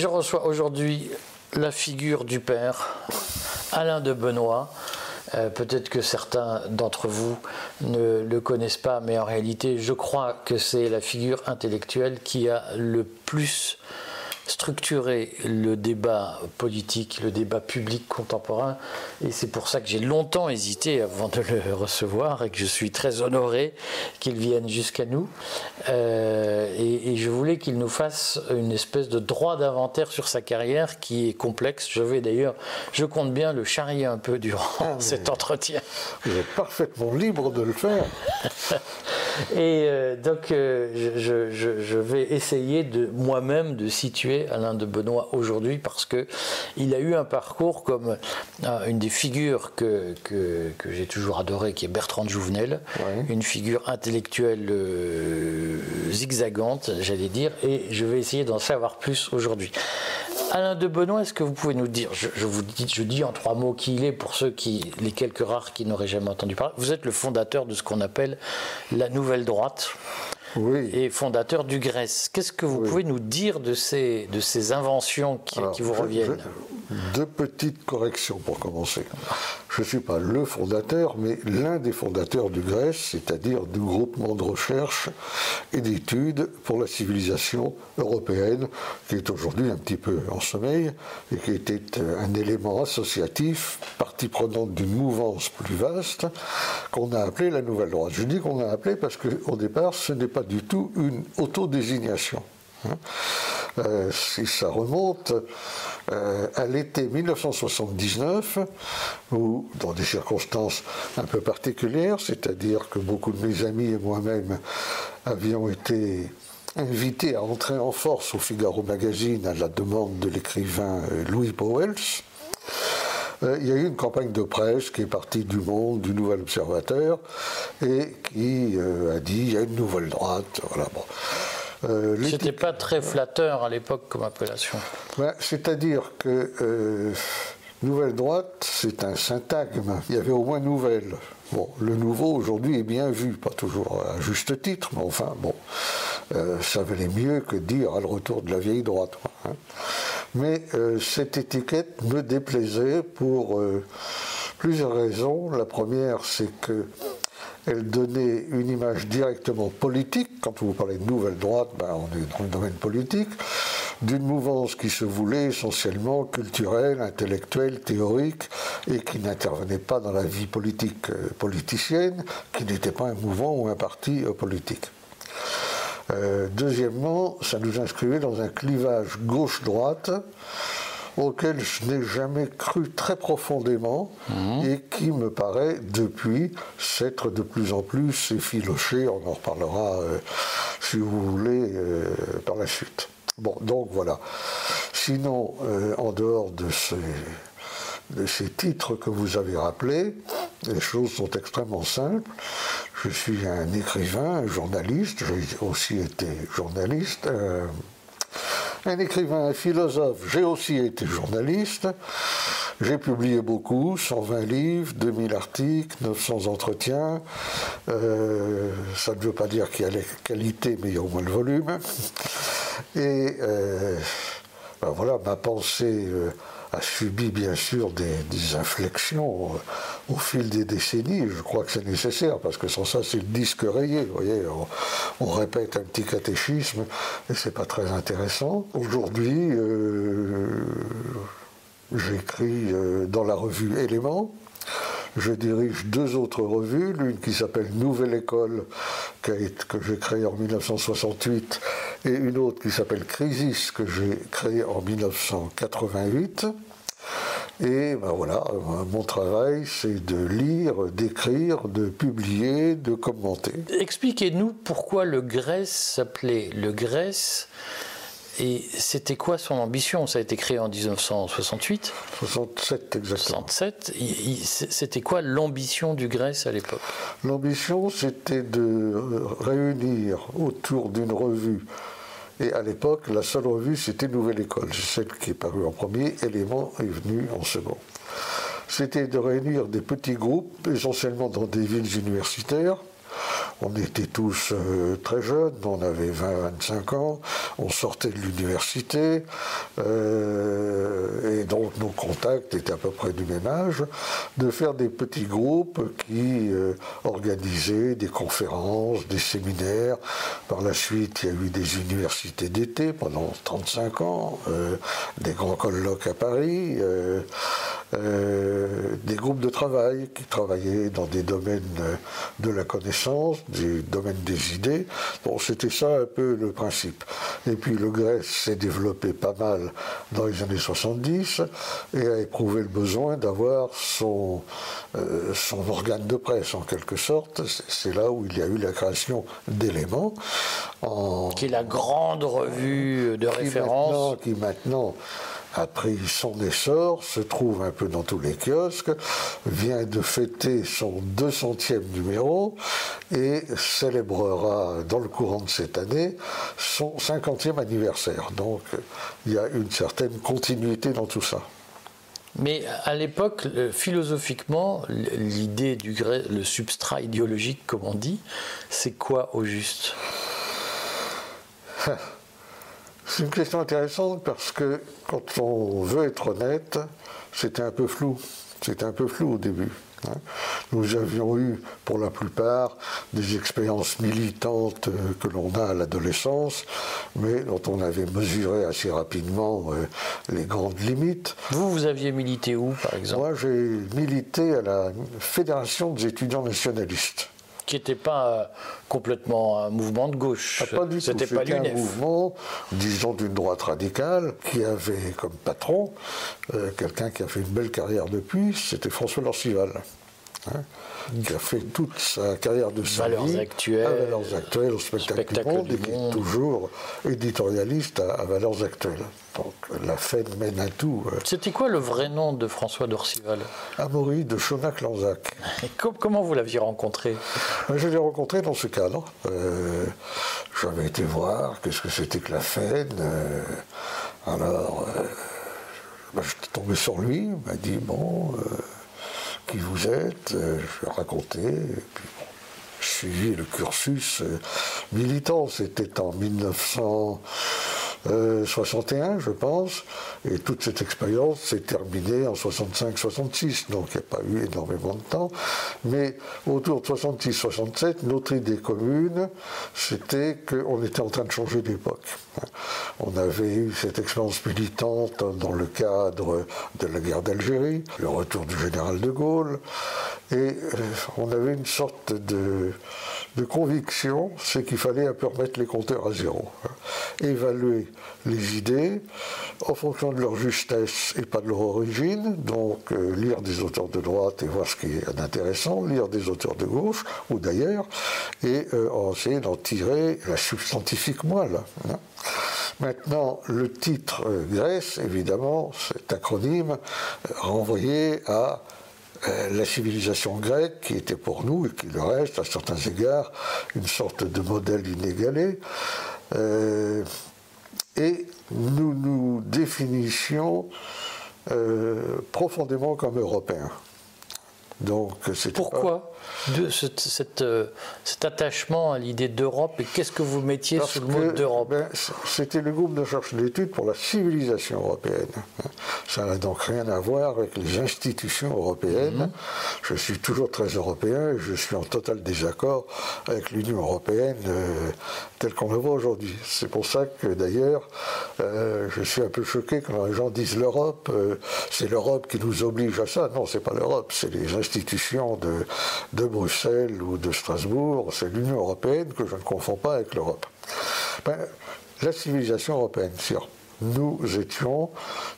Je reçois aujourd'hui la figure du père, Alain de Benoît. Euh, peut-être que certains d'entre vous ne le connaissent pas, mais en réalité, je crois que c'est la figure intellectuelle qui a le plus structurer le débat politique, le débat public contemporain. Et c'est pour ça que j'ai longtemps hésité avant de le recevoir et que je suis très honoré qu'il vienne jusqu'à nous. Euh, et, je voulais qu'il nous fasse une espèce de droit d'inventaire sur sa carrière qui est complexe. Je vais d'ailleurs, je compte bien le charrier un peu durant ah, cet entretien. Vous êtes parfaitement libre de le faire. Et euh, donc, euh, je, je vais essayer de moi-même de situer Alain de Benoît aujourd'hui parce que il a eu un parcours comme euh, une des figures que, que, j'ai toujours adoré, qui est Bertrand de Jouvenel, une figure intellectuelle euh, zigzagante, j'allais dire, et je vais essayer d'en savoir plus aujourd'hui. Alain de Benoît, est-ce que vous pouvez nous dire, je, vous dis, je dis en trois mots qui il est pour ceux qui, les quelques rares qui n'auraient jamais entendu parler. Vous êtes le fondateur de ce qu'on appelle la nouvelle droite et fondateur du Grèce. Qu'est-ce que vous pouvez nous dire de ces, de ces inventions qui, vous reviennent Deux petites corrections pour commencer. Je ne suis pas le fondateur, mais l'un des fondateurs du Grèce, c'est-à-dire du groupement de recherche et d'études pour la civilisation européenne, qui est aujourd'hui un petit peu en sommeil et qui était un élément associatif, partie prenante d'une mouvance plus vaste, qu'on a appelé la Nouvelle Droite. Je dis qu'on a appelé parce qu'au départ, ce n'est pas du tout une autodésignation. Hein. Euh, si ça remonte euh, à l'été 1979, où, dans des circonstances un peu particulières, c'est-à-dire que beaucoup de mes amis et moi-même avions été invités à entrer en force au Figaro Magazine à la demande de l'écrivain euh, Louis Powells, il y a eu une campagne de presse qui est partie du Monde, du Nouvel Observateur, et qui a dit il y a une nouvelle droite. Voilà, bon. Euh, C'était pas très flatteur à l'époque comme appellation. C'est-à-dire que euh, nouvelle droite, c'est un syntagme. Il y avait au moins nouvelle. Bon, le nouveau aujourd'hui est bien vu, pas toujours à juste titre, mais enfin, bon, euh, ça valait mieux que dire à le retour de la vieille droite. Hein. Mais cette étiquette me déplaisait pour plusieurs raisons. La première, c'est que elle donnait une image directement politique. Quand vous parlez de nouvelle droite, ben, on est dans le domaine politique, d'une mouvance qui se voulait essentiellement culturelle, intellectuelle, théorique, et qui n'intervenait pas dans la vie politique euh, politicienne, qui n'était pas un mouvement ou un parti euh, politique. Euh, deuxièmement, ça nous inscrivait dans un clivage gauche-droite auquel je n'ai jamais cru très profondément mhm. et qui me paraît depuis s'être de plus en plus effiloché. On en reparlera, euh, si vous voulez, euh, par la suite. Bon, donc voilà. Sinon, euh, en dehors de ces, de ces titres que vous avez rappelés, les choses sont extrêmement simples. Je suis un écrivain, un journaliste, j'ai aussi été journaliste un écrivain, un philosophe. J'ai aussi été journaliste. J'ai publié beaucoup, 120 livres, 2000 articles, 900 entretiens. Euh, ça ne veut pas dire qu'il y a la qualité, mais il y a au moins le volume. Et euh, ben voilà, ma pensée euh, a subi bien sûr des, inflexions au fil des décennies. Je crois que c'est nécessaire parce que sans ça, c'est le disque rayé. Vous voyez, on, répète un petit catéchisme et c'est pas très intéressant. Aujourd'hui, euh, j'écris euh, dans la revue Éléments. Je dirige deux autres revues, l'une qui s'appelle Nouvelle École, que j'ai créée en 1968, et une autre qui s'appelle Crisis, que j'ai créée en 1988. Et ben voilà, mon travail, c'est de lire, d'écrire, de publier, de commenter. Expliquez-nous pourquoi le Grèce s'appelait le Grèce et c'était quoi son ambition? Ça a été créé en 1968 67 exactement. 67. C'était quoi l'ambition du Grèce à l'époque? L'ambition, c'était de réunir autour d'une revue et à l'époque, la seule revue, c'était Nouvelle École. C'est celle qui est parue en premier, Élément est venu en second. C'était de réunir des petits groupes, essentiellement dans des villes universitaires, on était tous euh, très jeunes, on avait 20-25 ans, on sortait de l'université, et donc nos contacts étaient à peu près du même âge, de faire des petits groupes qui organisaient des conférences, des séminaires. Par la suite, il y a eu des universités d'été pendant 35 ans, des grands colloques à Paris. Euh, des groupes de travail qui travaillaient dans des domaines de la connaissance, des domaines des idées. Bon, c'était ça un peu le principe. Et puis le Grèce s'est développé pas mal dans les années 70 et a éprouvé le besoin d'avoir son, euh, son organe de presse en quelque sorte. C'est là où il y a eu la création d'éléments. Qui est la grande revue de référence. qui maintenant a pris son essor, se trouve un peu dans tous les kiosques, vient de fêter son 200e numéro et célébrera dans le courant de cette année son 50e anniversaire. Donc il y a une certaine continuité dans tout ça. Mais à l'époque, philosophiquement, l'idée du le substrat idéologique, comme on dit, c'est quoi au juste? C'est une question intéressante parce que quand on veut être honnête, c'était un peu flou. C'était un peu flou au début. Hein. Nous avions eu, pour la plupart, des expériences militantes euh, que l'on a à l'adolescence, mais dont on avait mesuré assez rapidement euh, les grandes limites. Vous, vous aviez milité où, par exemple? Moi, j'ai milité à la Fédération des étudiants nationalistes qui n'était pas euh, complètement un mouvement de gauche. Ah, pas du C'était pas un mouvement, disons, d'une droite radicale, qui avait comme patron euh, quelqu'un qui a fait une belle carrière depuis, c'était François Lorcival. Hein, qui a fait toute sa carrière de valeurs actuelles, à valeurs actuelles, au spectacle, du monde, et qui est toujours éditorialiste à, valeurs actuelles. Donc la fête mène à tout. Euh. C'était quoi le vrai nom de François d'Orcival? Amaury de Chonac-Lanzac. comment vous l'aviez rencontré? Ben, Je l'ai rencontré dans ce cadre. Euh, j'avais été voir qu'est-ce que c'était que la FED. Euh, alors, ben, je suis tombé sur lui, il m'a dit, bon qui vous êtes, euh, je raconter, et puis bon, je suivis le cursus euh, militant, c'était en 1900. 61, euh, je pense, et toute cette expérience s'est terminée en 65-66, donc il n'y a pas eu énormément de temps. Mais autour de 66-67, notre idée commune, c'était qu'on était en train de changer d'époque. On avait eu cette expérience militante dans le cadre de la guerre d'Algérie, le retour du général de Gaulle, et euh, on avait une sorte de de conviction, c'est qu'il fallait un peu remettre les compteurs à zéro. Hein. Évaluer les idées en fonction de leur justesse et pas de leur origine, donc euh, lire des auteurs de droite et voir ce qui est intéressant, lire des auteurs de gauche ou d'ailleurs, et euh, essayer d'en tirer la substantifique moelle. Hein. Maintenant, le titre euh, Grèce, évidemment, cet acronyme renvoyé à euh, la civilisation grecque, qui était pour nous, et qui le reste à certains égards, une sorte de modèle inégalé, euh, et nous nous définissions euh, profondément comme Européens. Donc, Pourquoi de cette, euh, cet attachement à l'idée d'Europe et qu'est-ce que vous mettiez sous le mot d'Europe ben, C'était le groupe de recherche d'études pour la civilisation européenne. Ça n'a donc rien à voir avec les institutions européennes. Mhm. Je suis toujours très européen et je suis en total désaccord avec l'Union européenne euh, telle qu'on la voit aujourd'hui. C'est pour ça que d'ailleurs, euh, je suis un peu choqué quand les gens disent l'Europe, c'est l'Europe qui nous oblige à ça. Non, c'est pas l'Europe, c'est les institutions de, de Bruxelles ou de Strasbourg, c'est l'Union européenne que je ne confonds pas avec l'Europe. Ben, la civilisation européenne, sûr nous étions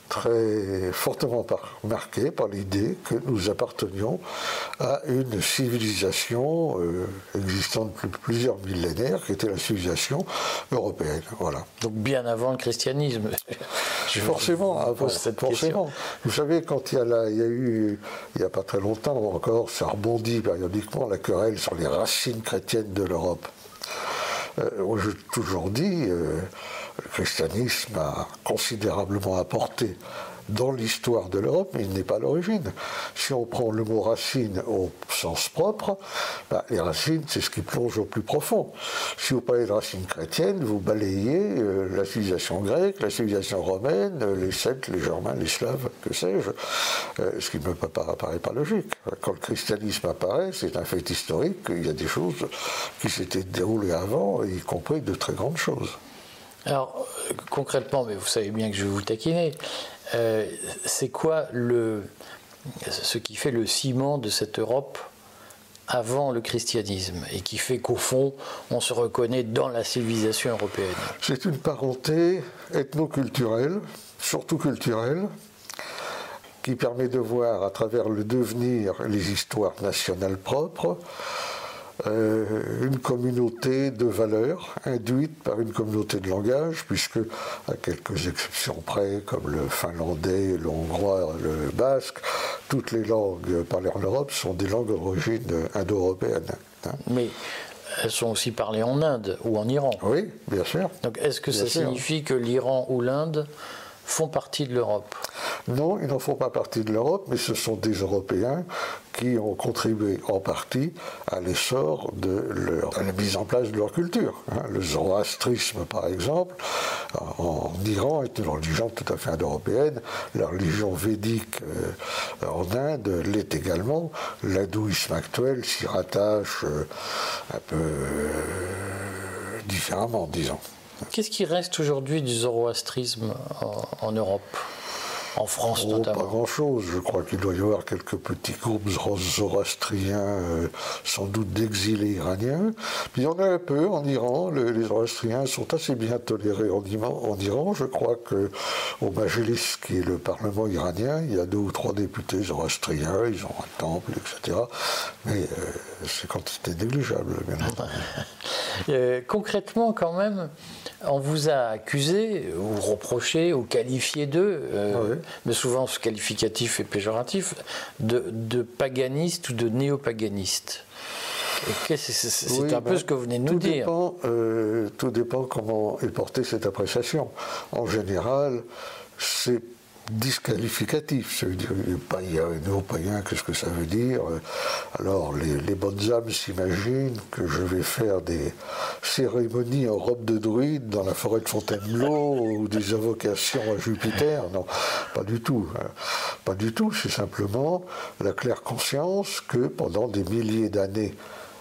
très fortement marqués par l'idée que nous appartenions à une civilisation euh, existante depuis plusieurs millénaires, qui était la civilisation européenne. Voilà. Donc bien avant le christianisme. forcément, avant, forcément. Vous savez, quand il y, a il y a eu, il n'y a pas très longtemps encore, ça rebondit périodiquement la querelle sur les racines chrétiennes de l'Europe. Euh, J'ai toujours dit, euh, le christianisme a considérablement apporté dans l'histoire de l'Europe, mais il n'est pas l'origine. Si on prend le mot racine au sens propre, bah, les racines, c'est ce qui plonge au plus profond. Si vous parlez de racines chrétiennes, vous balayez euh, la civilisation grecque, la civilisation romaine, euh, les Celtes, les Germains, les Slaves, que sais-je, euh, ce qui ne me paraît pas logique. Quand le christianisme apparaît, c'est un fait historique, il y a des choses qui s'étaient déroulées avant, y compris de très grandes choses. Alors, concrètement, mais vous savez bien que je vais vous taquiner, c'est quoi le, ce qui fait le ciment de cette Europe avant le christianisme et qui fait qu'au fond, on se reconnaît dans la civilisation européenne? C'est une parenté ethnoculturelle, surtout culturelle, qui permet de voir à travers le devenir les histoires nationales propres, euh, une communauté de valeurs induite par une communauté de langage, puisque, à quelques exceptions près, comme le finlandais, le hongrois, le basque, toutes les langues parlées en Europe sont des langues d'origine indo-européenne. Hein. Mais elles sont aussi parlées en Inde ou en Iran. Oui, bien sûr. Donc est-ce que ça signifie que l'Iran ou l'Inde font partie de l'Europe Non, ils n'en font pas partie de l'Europe, mais ce sont des Européens qui ont contribué en partie à l'essor de leur, à la mise en place de leur culture. Hein. Le zoroastrisme, par exemple, en Iran est une religion tout à fait indo-européenne. La religion védique euh, en Inde l'est également. L'hindouisme actuel s'y rattache euh, un peu euh, différemment, disons. Qu'est-ce qui reste aujourd'hui du zoroastrisme en, Europe? En France oh, notamment Pas grand-chose. Je crois qu'il doit y avoir quelques petits groupes zoroastriens, euh, sans doute d'exilés iraniens. Puis il y en a un peu en Iran. les zoroastriens sont assez bien tolérés en, en Iran. Je crois qu'au Majlis, qui est le parlement iranien, il y a deux ou trois députés zoroastriens. Ils ont un temple, etc. Mais euh, c'est quantité négligeable, bien entendu. Euh, concrètement, quand même, on vous a accusé, ou reproché, ou qualifié d'eux, euh, mais souvent ce qualificatif est péjoratif, de, de paganiste ou de néopaganiste. C'est un peu ce que vous venez de nous dire. Euh, tout dépend comment est portée cette appréciation. En général, c'est disqualificatif. Ça veut dire néo-païen, qu'est-ce que ça veut dire? Alors, les, bonnes âmes s'imaginent que je vais faire des cérémonies en robe de druide dans la forêt de Fontainebleau ou des invocations à Jupiter. Non, pas du tout. Hein. Pas du tout. C'est simplement la claire conscience que pendant des milliers d'années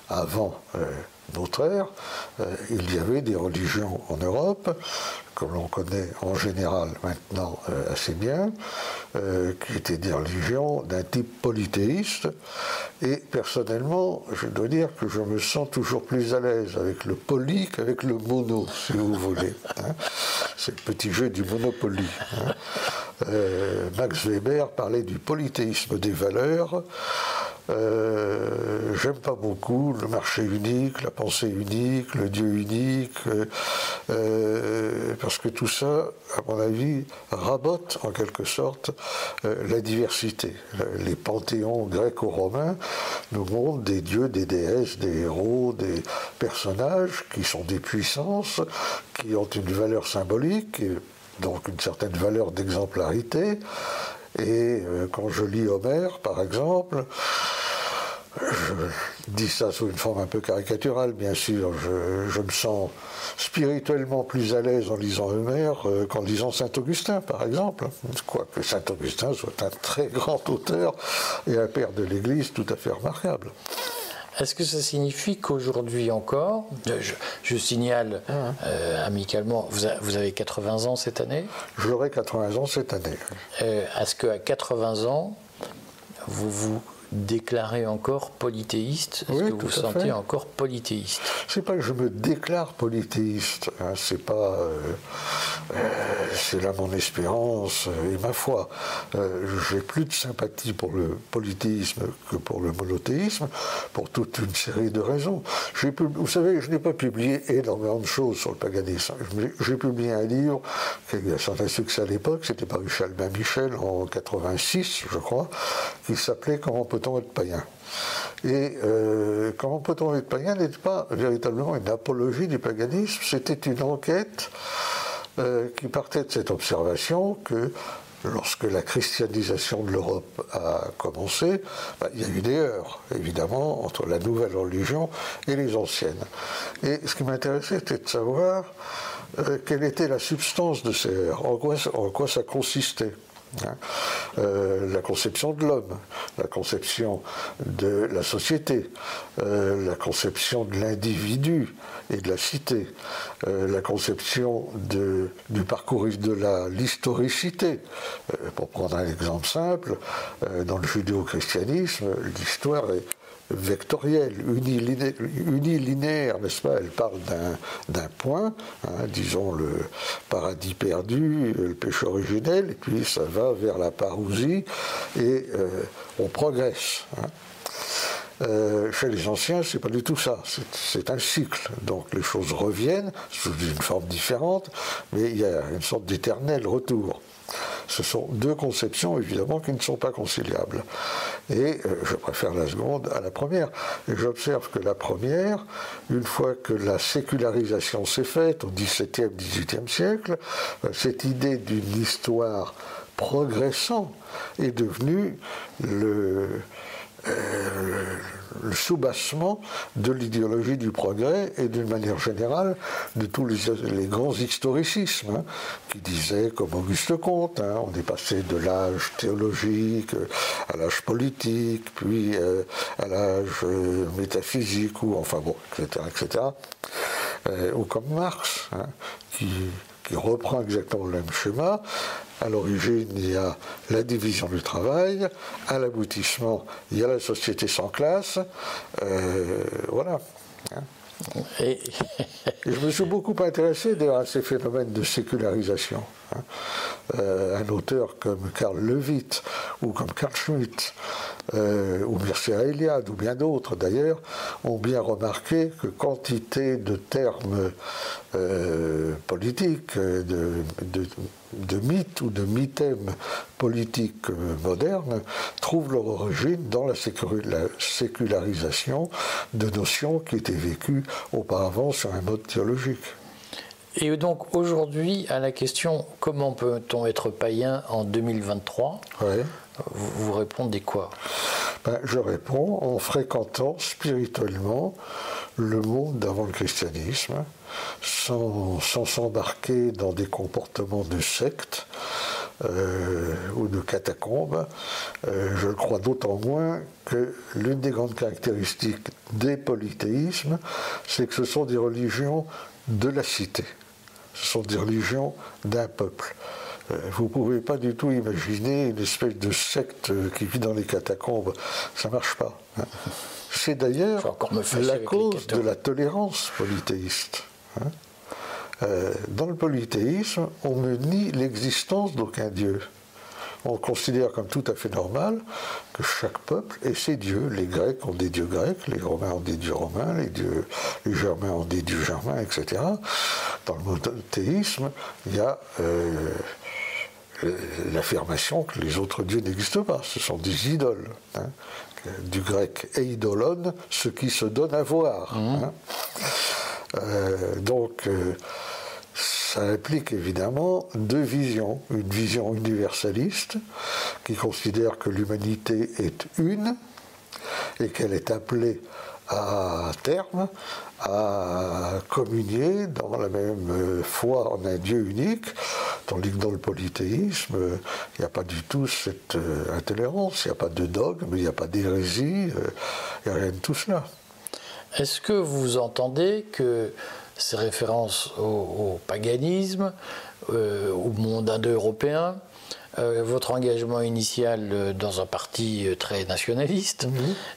avant euh, notre ère, euh, il y avait des religions en Europe que l'on connaît en général maintenant euh, assez bien, euh, qui étaient des religions d'un type polythéiste. Et personnellement, je dois dire que je me sens toujours plus à l'aise avec le poly qu'avec le mono, si vous voulez. Hein. C'est le petit jeu du monopoly. Hein. Max Weber parlait du polythéisme des valeurs. Euh, j'aime pas beaucoup le marché unique, la pensée unique, le Dieu unique, euh, euh, parce que tout ça, à mon avis, rabote en quelque sorte la diversité. Les panthéons gréco-romains nous montrent des dieux, des déesses, des héros, des personnages qui sont des puissances, qui ont une valeur symbolique, et donc une certaine valeur d'exemplarité. Et quand je lis Homère, par exemple, je dis ça sous une forme un peu caricaturale, bien sûr. Je, me sens spirituellement plus à l'aise en lisant Homère euh, qu'en lisant Saint-Augustin, par exemple. Quoique Saint-Augustin soit un très grand auteur et un père de l'Église tout à fait remarquable. Est-ce que ça signifie qu'aujourd'hui encore, je, signale ah. euh, amicalement, vous, vous, avez 80 ans cette année? J'aurai 80 ans cette année. Euh, Est-ce qu'à 80 ans, vous vous déclarer encore polythéiste? Est-ce que vous vous sentez encore polythéiste? C'est pas que je me déclare polythéiste, hein, c'est pas. Euh, euh, c'est là mon espérance et ma foi. Euh, j'ai plus de sympathie pour le polythéisme que pour le monothéisme, pour toute une série de raisons. Vous savez, je n'ai pas publié énormément de choses sur le paganisme. J'ai publié un livre qui a eu un certain succès à l'époque, c'était par Albin Michel en 86, je crois, qui s'appelait Comment peut peut-on être païen? Et euh, comment peut-on être païen n'est pas véritablement une apologie du paganisme, c'était une enquête euh, qui partait de cette observation que lorsque la christianisation de l'Europe a commencé, bah, il y a eu des heurts, évidemment, entre la nouvelle religion et les anciennes. Et ce qui m'intéressait, c'était de savoir euh, quelle était la substance de ces heurts, en quoi ça consistait. Hein. Euh, la conception de l'homme, la conception de la société, euh, la conception de l'individu et de la cité, euh, la conception du parcours de l'historicité. pour prendre un exemple simple, dans le judéo-christianisme, l'histoire est vectorielle, unilinéaire, n'est-ce pas? Elle parle d'un point, hein, disons le paradis perdu, le péché originel, et puis ça va vers la parousie, et euh, on progresse. Hein. Euh, chez les anciens, c'est pas du tout ça. C'est un cycle. Donc les choses reviennent sous une forme différente, mais il y a une sorte d'éternel retour. Ce sont deux conceptions, évidemment, qui ne sont pas conciliables. Et euh, je préfère la seconde à la première. Et j'observe que la première, une fois que la sécularisation s'est faite au XVIIe, XVIIIe siècle, euh, cette idée d'une histoire progressant est devenue le, le soubassement de l'idéologie du progrès et d'une manière générale de tous les, grands historicismes hein, qui disaient, comme Auguste Comte, hein, on est passé de l'âge théologique à l'âge politique, puis euh, à l'âge euh, métaphysique, ou enfin bon, etc. etc. ou comme Marx, hein, qui qui reprend exactement le même schéma. À l'origine, il y a la division du travail. À l'aboutissement, il y a la société sans classe. Euh, voilà. Et... je me suis beaucoup intéressé à ces phénomènes de sécularisation. Hein. Euh, un auteur comme Karl Levitt ou comme Karl Schmitt euh, ou Mircea Eliade ou bien d'autres d'ailleurs ont bien remarqué que quantité de termes euh, politiques, de, de, mythes ou de mythèmes politiques modernes trouvent leur origine dans la, la sécularisation de notions qui étaient vécues auparavant sur un mode théologique. Et donc aujourd'hui, à la question comment peut-on être païen en 2023 vous, répondez quoi? Ben, Je réponds en fréquentant spirituellement le monde d'avant le christianisme, sans s'embarquer dans des comportements de secte euh, ou de catacombes. Euh, je le crois d'autant moins que l'une des grandes caractéristiques des polythéismes, c'est que ce sont des religions de la cité. Ce sont des religions d'un peuple. Euh, vous ne pouvez pas du tout imaginer une espèce de secte qui vit dans les catacombes. Ça ne marche pas. C'est d'ailleurs la cause de la tolérance polythéiste. Hein? Euh, dans le polythéisme, on ne nie l'existence d'aucun dieu. On considère comme tout à fait normal que chaque peuple ait ses dieux. Les Grecs ont des dieux grecs, les Romains ont des dieux romains, les, dieux, les Germains ont des dieux germains, etc. Dans le monothéisme, il y a euh, l'affirmation que les autres dieux n'existent pas, ce sont des idoles. Hein. du grec eidolon, ce qui se donne à voir. Mmh. Hein. Euh, donc, euh, ça implique évidemment deux visions. Une vision universaliste qui considère que l'humanité est une et qu'elle est appelée à terme à communier dans la même foi en un Dieu unique, tandis que dans le polythéisme, il n'y a pas du tout cette euh, intolérance, il n'y a pas de dogme, il n'y a pas d'hérésie, euh, il n'y a rien de tout cela. Est-ce que vous entendez que ces références au, paganisme, euh, au monde indo-européen, euh, votre engagement initial euh, dans un parti très nationaliste,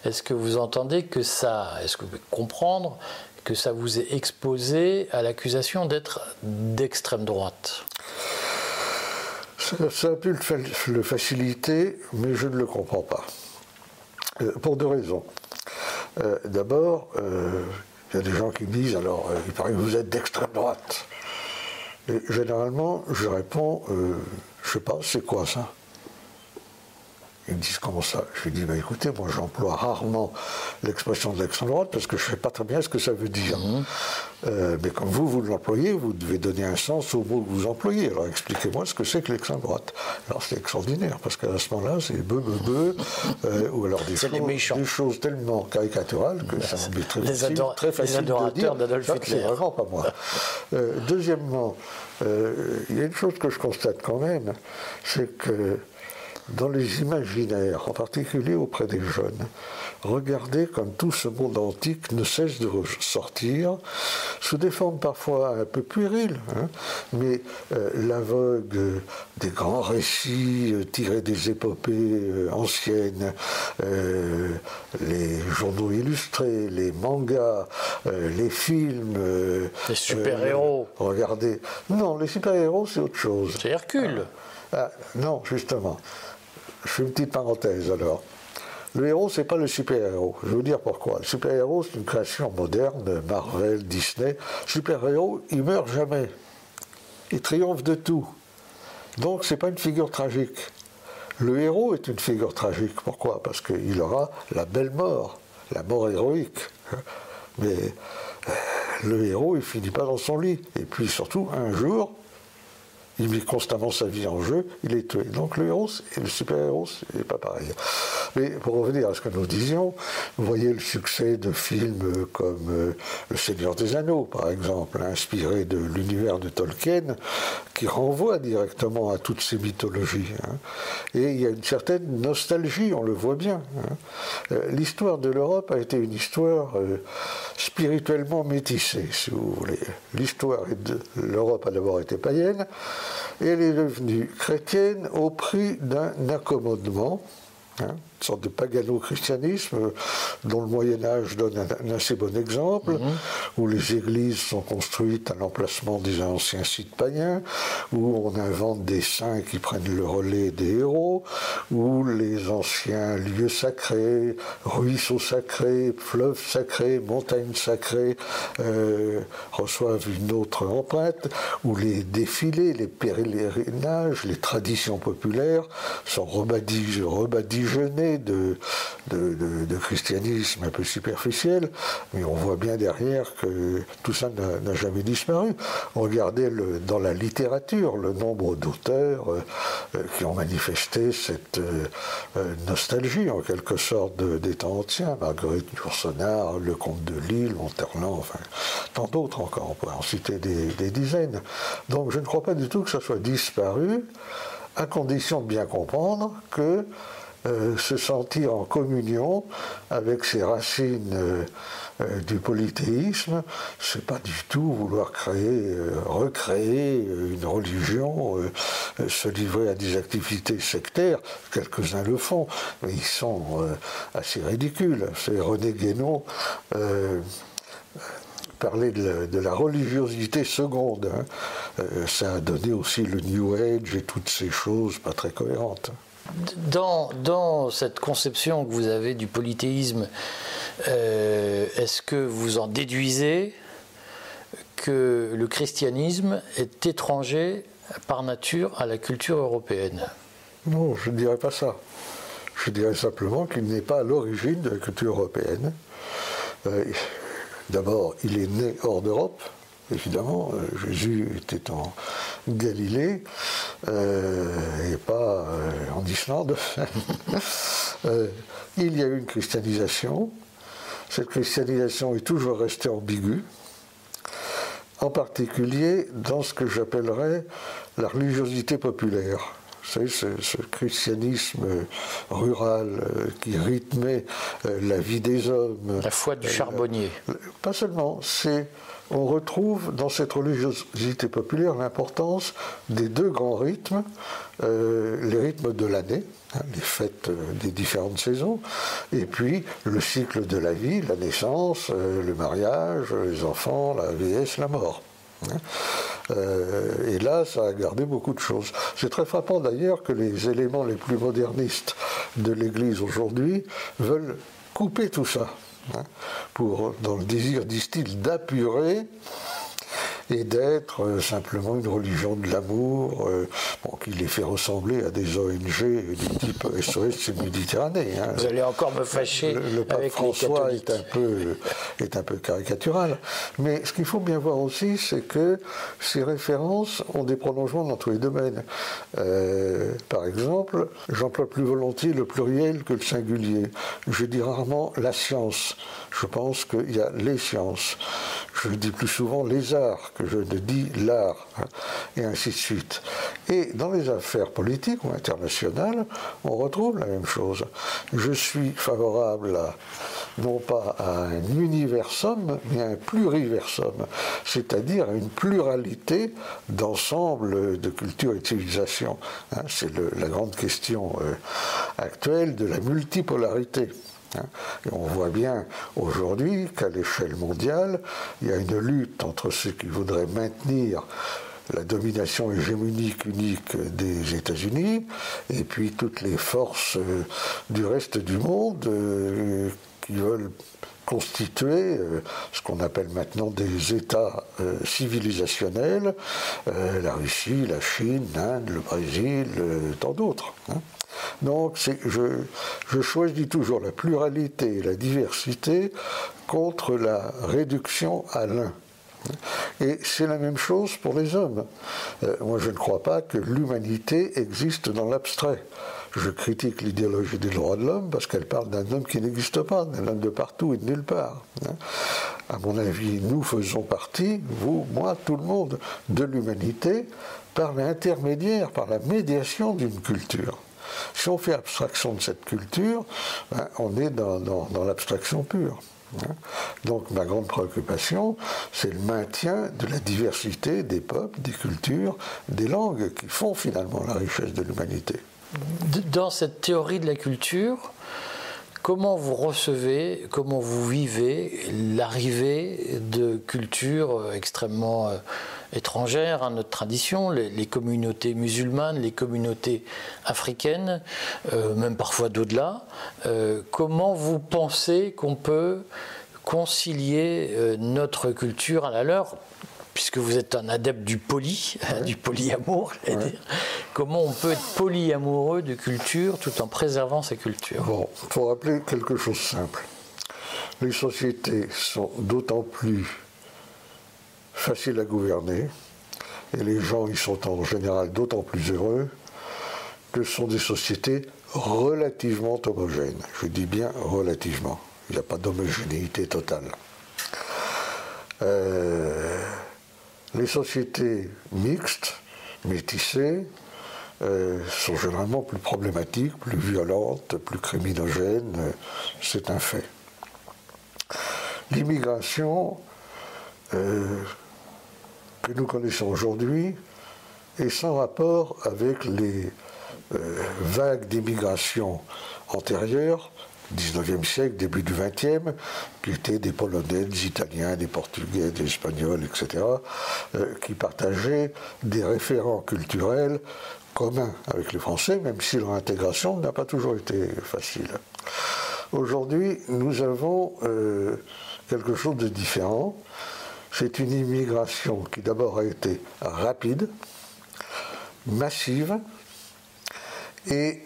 est-ce que vous entendez que ça, est-ce que vous pouvez comprendre que ça vous est exposé à l'accusation d'être d'extrême droite? Ça, a pu le, faciliter, mais je ne le comprends pas. pour deux raisons. D'abord, il y a des gens qui me disent alors, il paraît que vous êtes d'extrême droite. Généralement, je réponds, euh, je sais pas, c'est quoi ça? Ils me disent comment ça? Je lui dis, bah, écoutez, moi j'emploie rarement l'expression de l'extrême droite parce que je ne sais pas très bien ce que ça veut dire. Mhm. Euh, mais comme vous, vous l'employez, vous devez donner un sens au mot que vous employez. Alors expliquez-moi ce que c'est que l'extrême droite. Alors c'est extraordinaire parce qu'à ce moment-là, c'est beu, beu, beu, euh, ou alors des choses, des choses, tellement caricaturales que ça me très, les facile, très facile dire. d'Adolf Hitler. C'est vraiment pas moi. Euh, deuxièmement, il y a une chose que je constate quand même, c'est que dans les imaginaires, en particulier auprès des jeunes. Regardez comme tout ce monde antique ne cesse de ressortir, sous des formes parfois un peu puériles, hein, mais euh, la vogue des grands récits euh, tirés des épopées euh, anciennes, les journaux illustrés, les mangas, les films. les super-héros. regardez. Non, les super-héros, c'est autre chose. C'est Hercule. Ah, non, justement. Je fais une petite parenthèse alors. Le héros, c'est pas le super-héros. Je vais vous dire pourquoi. Le super-héros, c'est une création moderne, Marvel, Disney. Super-héros, il meurt jamais. Il triomphe de tout. Donc, c'est pas une figure tragique. Le héros est une figure tragique. Pourquoi? Parce qu'il aura la belle mort, la mort héroïque. Mais euh, le héros, il finit pas dans son lit. Et puis surtout, un jour, il met constamment sa vie en jeu, il est tué. Donc le héros et le super-héros, n'est pas pareil. Mais pour revenir à ce que nous disions, vous voyez le succès de films comme euh, Le Seigneur des Anneaux, par exemple, inspiré de l'univers de Tolkien, qui renvoie directement à toutes ces mythologies. Hein. Et il y a une certaine nostalgie, on le voit bien. Hein. Euh, l'histoire de l'Europe a été une histoire euh, spirituellement métissée, si vous voulez. L'histoire de l'Europe a d'abord été païenne, elle est devenue chrétienne au prix d'un accommodement. Hein sorte de pagano-christianisme dont le Moyen Âge donne un, assez bon exemple, mhm. où les églises sont construites à l'emplacement des anciens sites païens, où on invente des saints qui prennent le relais des héros, où les anciens lieux sacrés, ruisseaux sacrés, fleuves sacrés, montagnes sacrées euh, reçoivent une autre empreinte, où les défilés, les pèlerinages, les traditions populaires sont rebadigeonnés de, christianisme un peu superficiel, mais on voit bien derrière que tout ça n'a jamais disparu. Regardez dans la littérature le nombre d'auteurs euh, euh, qui ont manifesté cette euh, nostalgie en quelque sorte des temps anciens. Marguerite Yourcenar, Le Comte de Lille, Monterland, enfin tant d'autres encore, on pourrait en citer des dizaines. Donc je ne crois pas du tout que ça soit disparu à condition de bien comprendre que euh, se sentir en communion avec ses racines euh, euh, du polythéisme, c'est pas du tout vouloir créer, recréer une religion, se livrer à des activités sectaires. Quelques-uns le font, mais ils sont assez ridicules. C'est René Guénon parler de la, religiosité seconde. Hein. ça a donné aussi le New Age et toutes ces choses pas très cohérentes. Dans, cette conception que vous avez du polythéisme, euh, est-ce que vous en déduisez que le christianisme est étranger par nature à la culture européenne? Non, je ne dirais pas ça. Je dirais simplement qu'il n'est pas à l'origine de la culture européenne. Euh, d'abord, il est né hors d'Europe, évidemment. Euh, Jésus était en Galilée euh, et pas euh, en Islande. il y a eu une christianisation. Cette christianisation est toujours restée ambiguë, en particulier dans ce que j'appellerais la religiosité populaire. Vous savez, ce, christianisme rural qui rythmait la vie des hommes. La foi du charbonnier. Pas seulement, c'est on retrouve dans cette religiosité populaire l'importance des deux grands rythmes, euh, les rythmes de l'année, hein, les fêtes euh, des différentes saisons, et puis le cycle de la vie, la naissance, euh, le mariage, les enfants, la vieillesse, la mort. Hein. et là, ça a gardé beaucoup de choses. C'est très frappant d'ailleurs que les éléments les plus modernistes de l'Église aujourd'hui veulent couper tout ça. Hein, pour, dans le désir, disent-ils, d'apurer et d'être simplement une religion de l'amour qui les fait ressembler à des ONG du type SOS Méditerranée. Hein. Vous allez encore me fâcher. Le, pape avec François est un, peu, est un peu caricatural. Mais ce qu'il faut bien voir aussi, c'est que ces références ont des prolongements dans tous les domaines. par exemple, j'emploie plus volontiers le pluriel que le singulier. Je dis rarement la science. Je pense qu'il y a les sciences. Je dis plus souvent les arts que je ne dis l'art, hein, et ainsi de suite. Et dans les affaires politiques ou internationales, on retrouve la même chose. Je suis favorable non pas à un universum, mais à un pluriversum, c'est-à-dire à une pluralité d'ensemble de cultures et de civilisations. Hein. C'est la grande question euh, actuelle de la multipolarité. Hein. On voit bien aujourd'hui qu'à l'échelle mondiale, il y a une lutte entre ceux qui voudraient maintenir la domination hégémonique unique des États-Unis et puis toutes les forces euh, du reste du monde euh, qui veulent constituer euh, ce qu'on appelle maintenant des États civilisationnels, la Russie, la Chine, l'Inde, le Brésil, tant d'autres. Hein. Donc je, choisis toujours la pluralité et la diversité contre la réduction à l'un. Et c'est la même chose pour les hommes. Euh, moi, je ne crois pas que l'humanité existe dans l'abstrait. Je critique l'idéologie des droits de l'homme parce qu'elle parle d'un homme qui n'existe pas, d'un homme de partout et de nulle part. Hein. À mon avis, nous faisons partie, vous, moi, tout le monde, de l'humanité par l'intermédiaire, par la médiation d'une culture. Si on fait abstraction de cette culture, ben, on est dans, l'abstraction pure. Hein. Donc ma grande préoccupation, c'est le maintien de la diversité des peuples, des cultures, des langues qui font finalement la richesse de l'humanité. Dans cette théorie de la culture, comment vous recevez, comment vous vivez l'arrivée de cultures extrêmement euh, étrangères à notre tradition, les, communautés musulmanes, les communautés africaines, euh, même parfois d'au-delà. Euh, comment vous pensez qu'on peut concilier euh, notre culture à la leur puisque vous êtes un adepte du poly, du polyamour, comment on peut être polyamoureux de culture tout en préservant sa culture? Bon, il faut rappeler quelque chose de simple. Les sociétés sont d'autant plus facile à gouverner, et les gens y sont en général d'autant plus heureux que ce sont des sociétés relativement homogènes. Je dis bien relativement. Il n'y a pas d'homogénéité totale. Euh, les sociétés mixtes, métissées, euh, sont généralement plus problématiques, plus violentes, plus criminogènes. C'est un fait. L'immigration euh, que nous connaissons aujourd'hui est sans rapport avec les euh, vagues d'immigration antérieures, 19e siècle, début du 20e, qui étaient des Polonais, des Italiens, des Portugais, des Espagnols, etc., euh, qui partageaient des référents culturels communs avec les Français, même si leur intégration n'a pas toujours été facile. Aujourd'hui, nous avons euh, quelque chose de différent c'est une immigration qui d'abord a été rapide, massive, et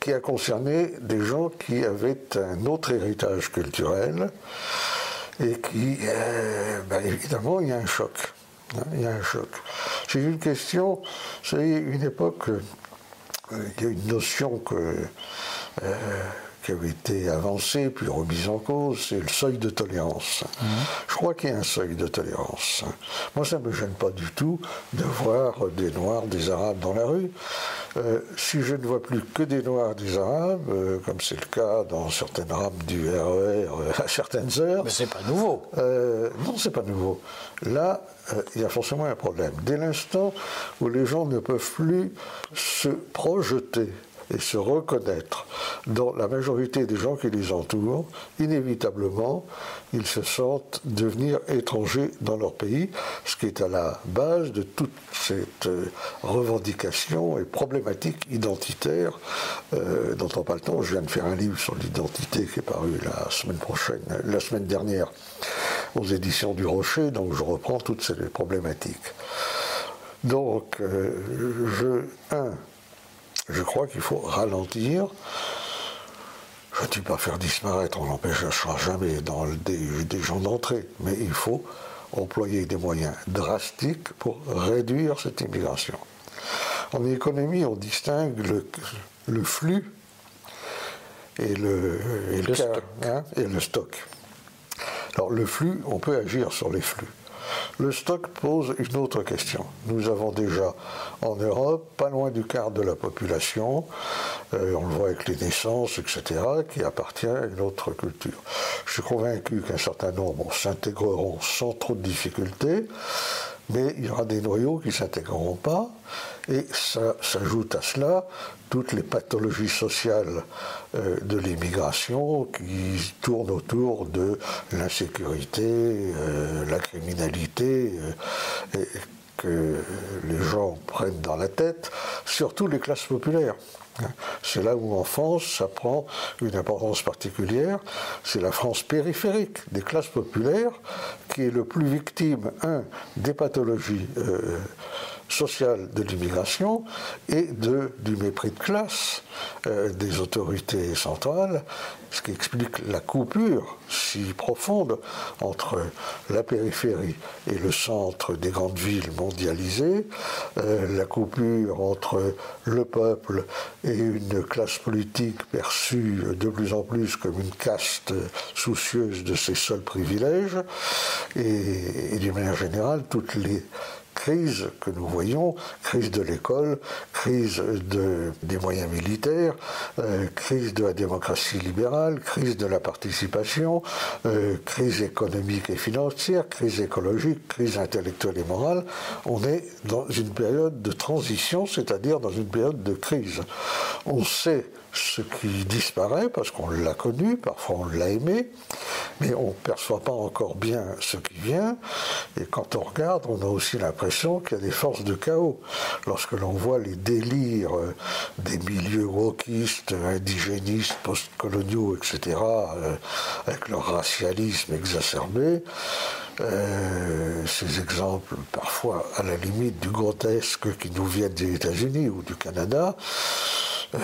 qui a concerné des gens qui avaient un autre héritage culturel et qui, euh, ben, évidemment, il y a un choc. Hein, il y a un choc. C'est une question, c'est une époque, euh, il y a une notion que euh, qui avait été avancé puis remise en cause, c'est le seuil de tolérance. Je crois qu'il y a un seuil de tolérance. Moi, ça ne me gêne pas du tout de voir des Noirs, des Arabes dans la rue. Euh, si je ne vois plus que des Noirs, des Arabes, euh, comme c'est le cas dans certaines rames du RER e euh, à certaines heures. Mais c'est pas nouveau. non, c'est pas nouveau. Là, il y a forcément un problème. Dès l'instant où les gens ne peuvent plus se projeter et se reconnaître dans la majorité des gens qui les entourent, inévitablement, ils se sentent devenir étrangers dans leur pays, ce qui est à la base de toute cette euh, revendication et problématique identitaire euh, dont on parle temps. Je viens de faire un livre sur l'identité qui est paru la semaine prochaine, la semaine dernière. aux éditions du Rocher, donc je reprends toutes ces problématiques. Donc, je, un, je crois qu'il faut ralentir. Je ne dis pas faire disparaître, on n'empêchera jamais dans des, des gens d'entrer, mais il faut employer des moyens drastiques pour réduire cette immigration. En économie, on distingue le, flux et le, hein, et le stock. Alors le flux, on peut agir sur les flux. Le stock pose une autre question. Nous avons déjà en Europe pas loin du quart de la population, euh, on le voit avec les naissances, etc., qui appartient à une autre culture. Je suis convaincu qu'un certain nombre s'intégreront sans trop de difficultés, mais il y aura des noyaux qui ne s'intégreront pas, et ça s'ajoute à cela toutes les pathologies sociales euh, de l'immigration qui tournent autour de l'insécurité, euh, la criminalité, euh, que les gens prennent dans la tête, surtout les classes populaires. C'est là où en France, ça prend une importance particulière. C'est la France périphérique des classes populaires qui est le plus victime, un, des pathologies sociale de l'immigration et de, du mépris de classe euh, des autorités centrales, ce qui explique la coupure si profonde entre la périphérie et le centre des grandes villes mondialisées, euh, la coupure entre le peuple et une classe politique perçue de plus en plus comme une caste soucieuse de ses seuls privilèges, et, et d'une manière générale, toutes les crise que nous voyons, crise de l'école, crise des moyens militaires, euh, crise de la démocratie libérale, crise de la participation, euh, crise économique et financière, crise écologique, crise intellectuelle et morale. On est dans une période de transition, c'est-à-dire dans une période de crise. On sait ce qui disparaît parce qu'on l'a connu, parfois on l'a aimé, mais on ne perçoit pas encore bien ce qui vient. Et quand on regarde, on a aussi l'impression qu'il y a des forces de chaos. Lorsque l'on voit les délires euh, des milieux wokistes, indigénistes, postcoloniaux, etc., euh, avec leur racialisme exacerbé, euh, ces exemples parfois à la limite du grotesque qui nous viennent des États-Unis ou du Canada, euh,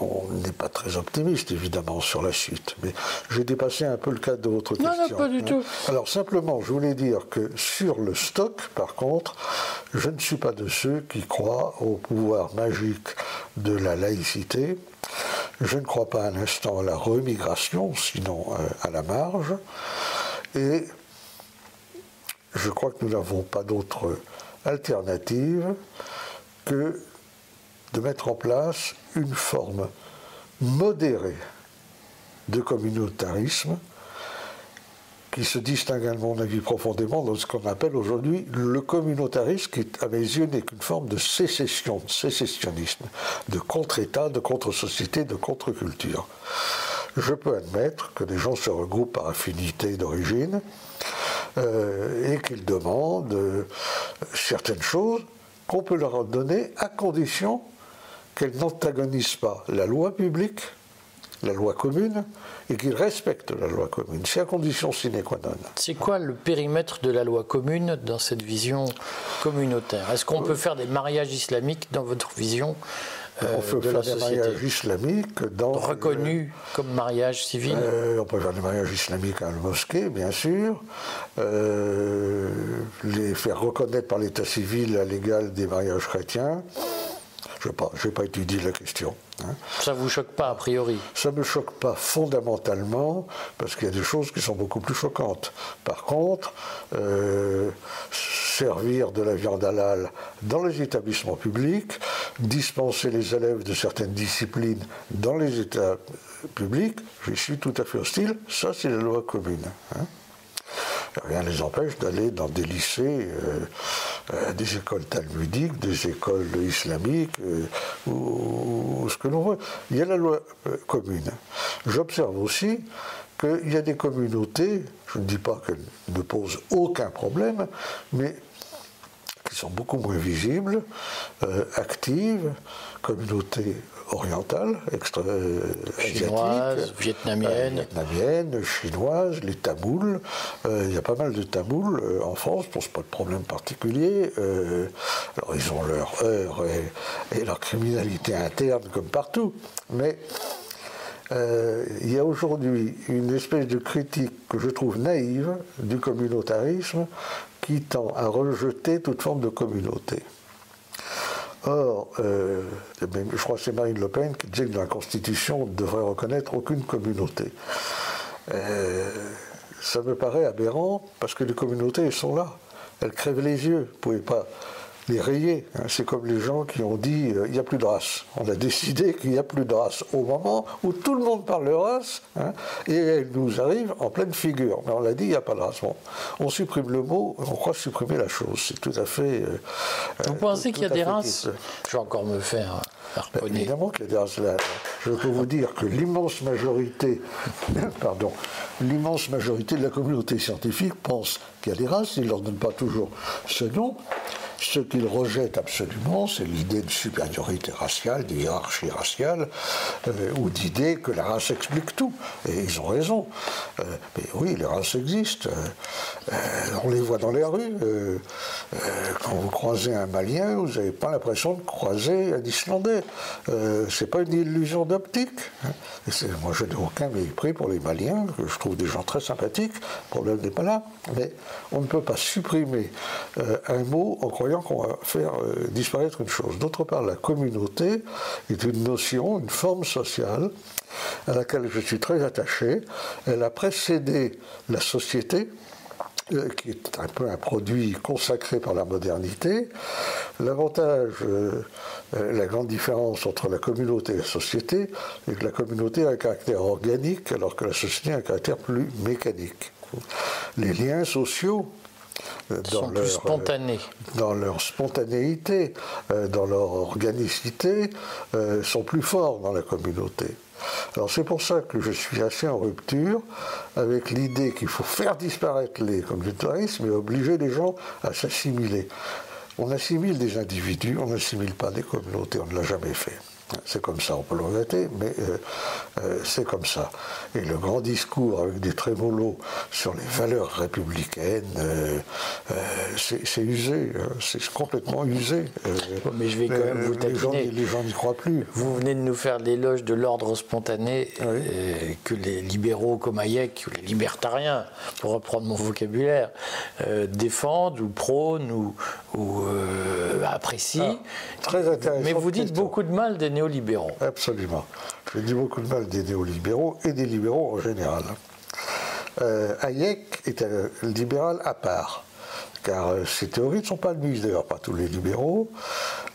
on n'est pas très optimiste, évidemment, sur la suite. Mais j'ai dépassé un peu le cadre de votre question. Non, pas du tout. Alors, simplement, je voulais dire que sur le stock, par contre, je ne suis pas de ceux qui croient au pouvoir magique de la laïcité. Je ne crois pas un instant à la remigration, sinon euh, à la marge. Et je crois que nous n'avons pas d'autre alternative que de mettre en place une forme modérée de communautarisme qui se distingue à mon avis profondément dans ce qu'on appelle aujourd'hui le communautarisme, qui à mes yeux n'est qu'une forme de sécession, de sécessionnisme, de contre-État, de contre-société, de contre-culture. Je peux admettre que des gens se regroupent par affinité d'origine euh, et qu'ils demandent euh, certaines choses qu'on peut leur donner à condition qu'elle n'antagonise pas la loi publique, la loi commune, et qu'il respecte la loi commune. C'est à condition sine qua non. C'est quoi le périmètre de la loi commune dans cette vision communautaire? Est-ce qu'on peut faire des mariages islamiques dans votre vision euh, on peut faire des mariages islamiques dans. Reconnus comme mariage civil? Euh, On peut faire des mariages islamiques à la mosquée, bien sûr. Euh, les faire reconnaître par l'état civil à l'égal des mariages chrétiens. Je n'ai pas, étudié la question. Hein. Ça ne vous choque pas a priori? Ça ne me choque pas fondamentalement, parce qu'il y a des choses qui sont beaucoup plus choquantes. Par contre, euh, servir de la viande halal dans les établissements publics, dispenser les élèves de certaines disciplines dans les états publics, je suis tout à fait hostile. Ça, c'est la loi commune. Hein. Rien ne les empêche d'aller dans des lycées, euh, euh, des écoles talmudiques, des écoles islamiques, euh, ou, ce que l'on veut. Il y a la loi commune. J'observe aussi qu'il y a des communautés, je ne dis pas qu'elles ne posent aucun problème, mais qui sont beaucoup moins visibles, actives, communautés orientales, extra, euh, chinoises, vietnamiennes. euh, vietnamiennes, chinoises, les Tamouls. Euh, il y a pas mal de Tamouls euh, en France, pose pas de problème particulier. Euh, alors ils ont leur heure et, et leur criminalité interne comme partout, mais euh, il y a aujourd'hui une espèce de critique que je trouve naïve du communautarisme qui tend à rejeter toute forme de communauté. Or, euh, je crois que c'est Marine Le Pen qui disait que la Constitution, on ne devrait reconnaître aucune communauté. Euh, ça me paraît aberrant parce que les communautés, elles sont là. Elles crèvent les yeux. Vous ne pouvez pas les rayer. hein. C'est comme les gens qui ont dit euh, il n'y a plus de race. On a décidé qu'il n'y a plus de race au moment où tout le monde parle de race hein, et elle nous arrive en pleine figure. Mais on l'a dit, il n'y a pas de race. Bon, on supprime le mot, on croit supprimer la chose. C'est tout à fait. euh, Vous euh, pensez tout qu'il y a des races. Je vais encore me faire harponner. Évidemment qu'il y a des races là. Je peux vous dire que l'immense majorité, pardon, l'immense majorité de la communauté scientifique pense qu'il y a des races, ils ne leur donnent pas toujours ce nom. Ce qu'ils rejettent absolument, c'est l'idée de supériorité raciale, de hiérarchie raciale, euh, ou d'idée que la race explique tout. Et ils ont raison. Euh, mais oui, les races existent. Euh, on les voit dans les rues. Quand vous croisez un Malien, vous n'avez pas l'impression de croiser un Islandais. C'est pas une illusion d'optique. hein. Moi, je n'ai aucun mépris pour les Maliens, que je trouve des gens très sympathiques. Le problème n'est pas là. Mais on ne peut pas supprimer un mot en croyant qu'on va faire euh, disparaître une chose. D'autre part, la communauté est une notion, une forme sociale à laquelle je suis très attaché. Elle a précédé la société, euh, qui est un peu un produit consacré par la modernité. L'avantage, euh, la grande différence entre la communauté et la société, est que la communauté a un caractère organique, alors que la société a un caractère plus mécanique. Les liens sociaux, dans sont plus leur, euh, spontanés. dans leur spontanéité, euh, dans leur organicité, euh, sont plus forts dans la communauté. Alors c'est pour ça que je suis assez en rupture avec l'idée qu'il faut faire disparaître les communautarismes et obliger les gens à s'assimiler. On assimile des individus, on n'assimile pas des communautés, on ne l'a jamais fait. C'est comme ça, on peut le regretter, mais euh, euh, c'est comme ça. Et le grand discours avec des trémolos sur les valeurs républicaines, euh, c'est usé, hein, c'est complètement usé. Mais je vais quand même vous les gens, taquiner. les gens n'y croient plus. Vous venez de nous faire l'éloge de l'ordre spontané euh, que les libéraux comme Hayek, ou les libertariens, pour reprendre mon vocabulaire, défendent ou prônent ou, ou, apprécient. Ah, très intéressant Mais vous dites beaucoup de mal des Absolument. Je dis beaucoup de mal des néolibéraux et des libéraux en général. Euh, Hayek est un libéral à part, car euh, ses théories ne sont pas admises d'ailleurs par tous les libéraux.